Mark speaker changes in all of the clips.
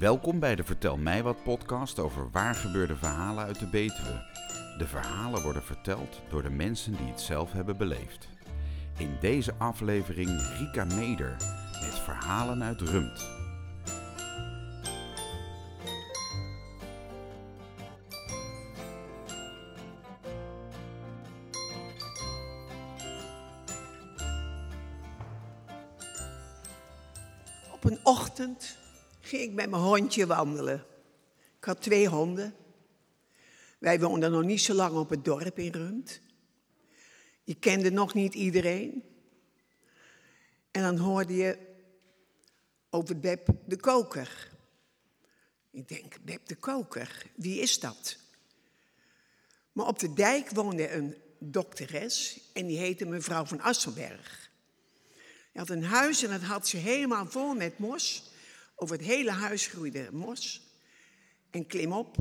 Speaker 1: Welkom bij de Vertel mij wat podcast over waar gebeurde verhalen uit de Betuwe. De verhalen worden verteld door de mensen die het zelf hebben beleefd. In deze aflevering Rika Neder met verhalen uit Rumt.
Speaker 2: Op een ochtend ging ik met mijn hondje wandelen. Ik had twee honden. Wij woonden nog niet zo lang op het dorp in Rumt. Je kende nog niet iedereen. En dan hoorde je over Beb de koker. Ik denk, Beb de koker, wie is dat? Maar op de dijk woonde een dokteres en die heette mevrouw van Asselberg. Hij had een huis en dat had ze helemaal vol met mos. Over het hele huis groeide mos en klim op.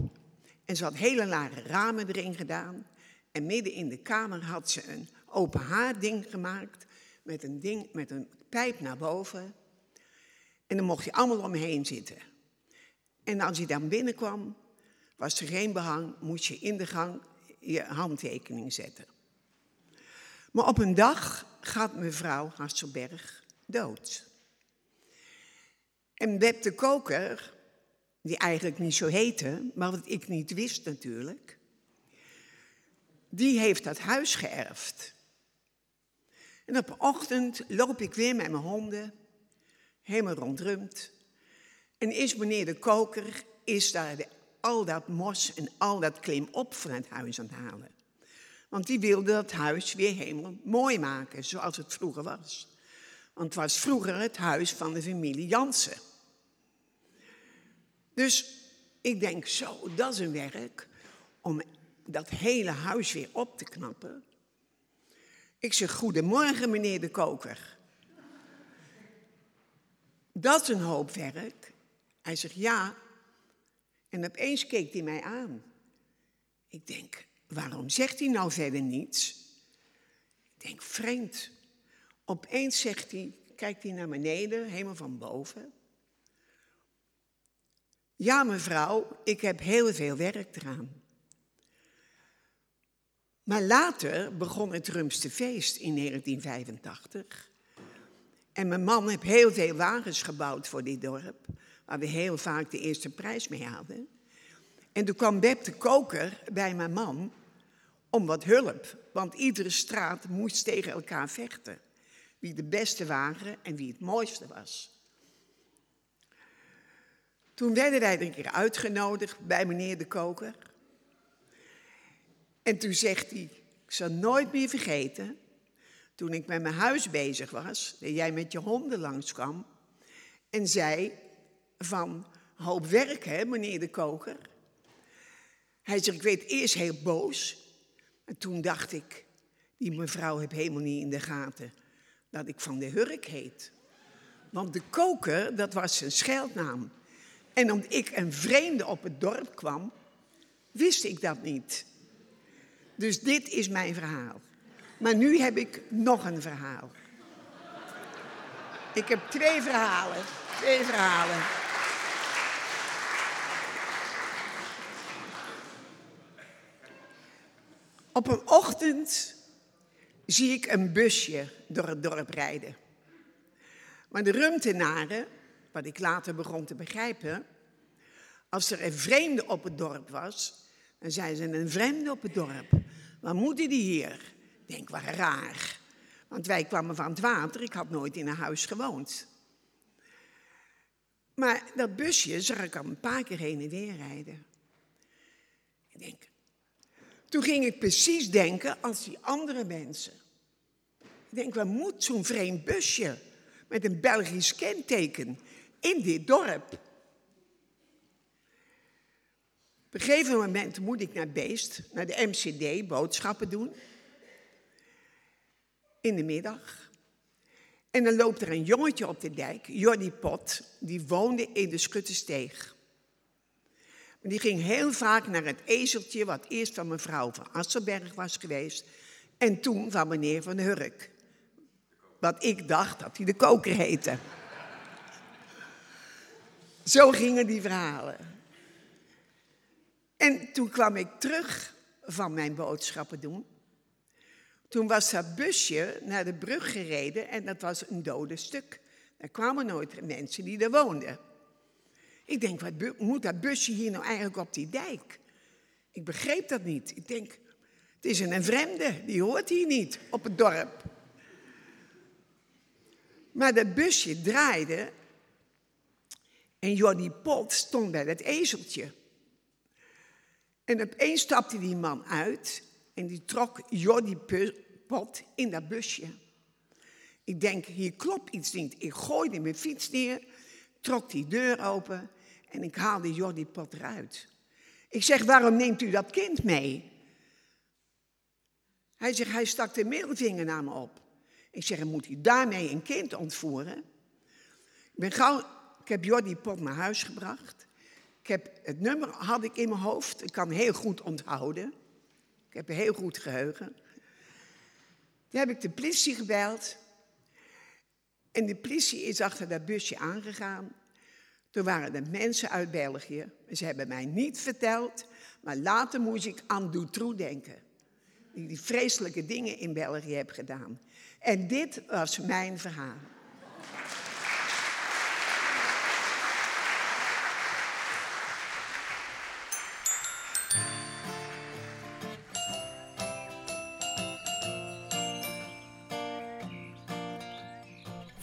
Speaker 2: En ze had hele lage ramen erin gedaan. En midden in de kamer had ze een open haarding gemaakt met een, ding, met een pijp naar boven. En dan mocht je allemaal omheen zitten. En als je dan binnenkwam, was er geen behang, moest je in de gang je handtekening zetten. Maar op een dag gaat mevrouw Hasselberg dood. En Web de Koker, die eigenlijk niet zo heette, maar wat ik niet wist natuurlijk, die heeft dat huis geërfd. En op een ochtend loop ik weer met mijn honden, helemaal rondrumt. En is meneer de koker, is daar al dat mos en al dat klim op van het huis aan het halen. Want die wilde dat huis weer helemaal mooi maken, zoals het vroeger was. Want het was vroeger het huis van de familie Jansen. Dus ik denk, zo, dat is een werk om dat hele huis weer op te knappen. Ik zeg, goedemorgen meneer de koker. Dat is een hoop werk. Hij zegt, ja. En opeens keek hij mij aan. Ik denk, waarom zegt hij nou verder niets? Ik denk, vreemd. Opeens zegt hij, kijkt hij naar beneden, helemaal van boven. Ja, mevrouw, ik heb heel veel werk eraan. Maar later begon het Rumste feest in 1985. En mijn man heeft heel veel wagens gebouwd voor dit dorp, waar we heel vaak de eerste prijs mee hadden. En toen kwam Beb de koker bij mijn man om wat hulp, want iedere straat moest tegen elkaar vechten. Wie de beste wagen en wie het mooiste was. Toen werden wij een keer uitgenodigd bij meneer de koker. En toen zegt hij, ik zal nooit meer vergeten, toen ik met mijn huis bezig was, dat jij met je honden langskwam en zei van, hoop werk hè, meneer de koker. Hij zegt, ik weet eerst heel boos, en toen dacht ik, die mevrouw heeft helemaal niet in de gaten dat ik van de Hurk heet. Want de koker, dat was zijn scheldnaam. En omdat ik een vreemde op het dorp kwam, wist ik dat niet. Dus dit is mijn verhaal. Maar nu heb ik nog een verhaal. Ik heb twee verhalen. Twee verhalen. Op een ochtend zie ik een busje door het dorp rijden. Maar de Rumtenaren, wat ik later begon te begrijpen, als er een vreemde op het dorp was, dan zei ze een vreemde op het dorp. Waar moeten die hier? Ik denk, waar raar. Want wij kwamen van het water, ik had nooit in een huis gewoond. Maar dat busje zag ik al een paar keer heen en weer rijden. Ik denk, toen ging ik precies denken als die andere mensen. Ik denk, waar moet zo'n vreemd busje met een Belgisch kenteken in dit dorp? Op een gegeven moment moet ik naar Beest, naar de MCD, boodschappen doen. In de middag. En dan loopt er een jongetje op de dijk, Jordi Pot, die woonde in de Schuttensteeg. Die ging heel vaak naar het ezeltje, wat eerst van mevrouw van Asselberg was geweest, en toen van meneer van Hurk. Wat ik dacht dat hij de koker heette. Zo gingen die verhalen. En toen kwam ik terug van mijn boodschappen doen. Toen was dat busje naar de brug gereden en dat was een dode stuk. Er kwamen nooit mensen die er woonden. Ik denk, wat moet dat busje hier nou eigenlijk op die dijk? Ik begreep dat niet. Ik denk, het is een vreemde, die hoort hier niet op het dorp. Maar dat busje draaide en Jordi Pot stond bij dat ezeltje. En opeens stapte die man uit en die trok Jordi Pot in dat busje. Ik denk, hier klopt iets niet. Ik gooide mijn fiets neer, trok die deur open en ik haalde Jordi Pot eruit. Ik zeg, waarom neemt u dat kind mee? Hij zegt, hij stak de middelvinger naar me op. Ik zeg, moet hij daarmee een kind ontvoeren? Ik, ben gauw, ik heb Jordi Pot naar huis gebracht. Ik heb, het nummer had ik in mijn hoofd. Ik kan heel goed onthouden. Ik heb een heel goed geheugen. Toen heb ik de politie gebeld. En de politie is achter dat busje aangegaan. Toen waren er mensen uit België. Ze hebben mij niet verteld, maar later moest ik aan Dutroux denken. Die die vreselijke dingen in België heb gedaan. En dit was mijn verhaal.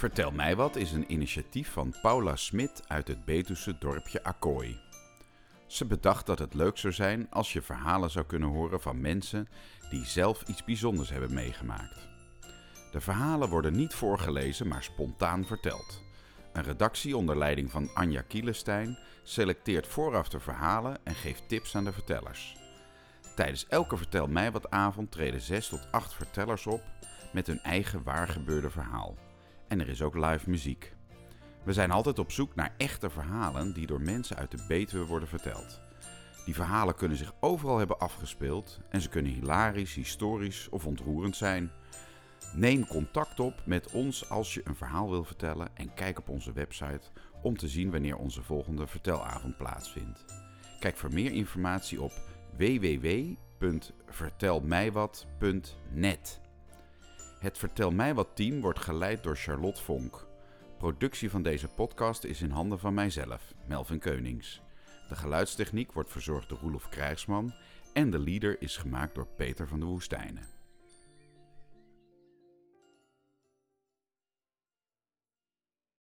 Speaker 1: Vertel mij wat is een initiatief van Paula Smit uit het Betuwse dorpje Akkooi. Ze bedacht dat het leuk zou zijn als je verhalen zou kunnen horen van mensen die zelf iets bijzonders hebben meegemaakt. De verhalen worden niet voorgelezen, maar spontaan verteld. Een redactie onder leiding van Anja Kielestein selecteert vooraf de verhalen en geeft tips aan de vertellers. Tijdens elke Vertel mij wat avond treden 6 tot 8 vertellers op met hun eigen waargebeurde verhaal. En er is ook live muziek. We zijn altijd op zoek naar echte verhalen die door mensen uit de Betuwe worden verteld. Die verhalen kunnen zich overal hebben afgespeeld en ze kunnen hilarisch, historisch of ontroerend zijn. Neem contact op met ons als je een verhaal wil vertellen en kijk op onze website om te zien wanneer onze volgende vertelavond plaatsvindt. Kijk voor meer informatie op www.vertelmijwat.net. Het Vertel mij wat team wordt geleid door Charlotte Vonk. Productie van deze podcast is in handen van mijzelf, Melvin Keunings. De geluidstechniek wordt verzorgd door Roelof Krijgsman en de leader is gemaakt door Peter van de Woestijnen.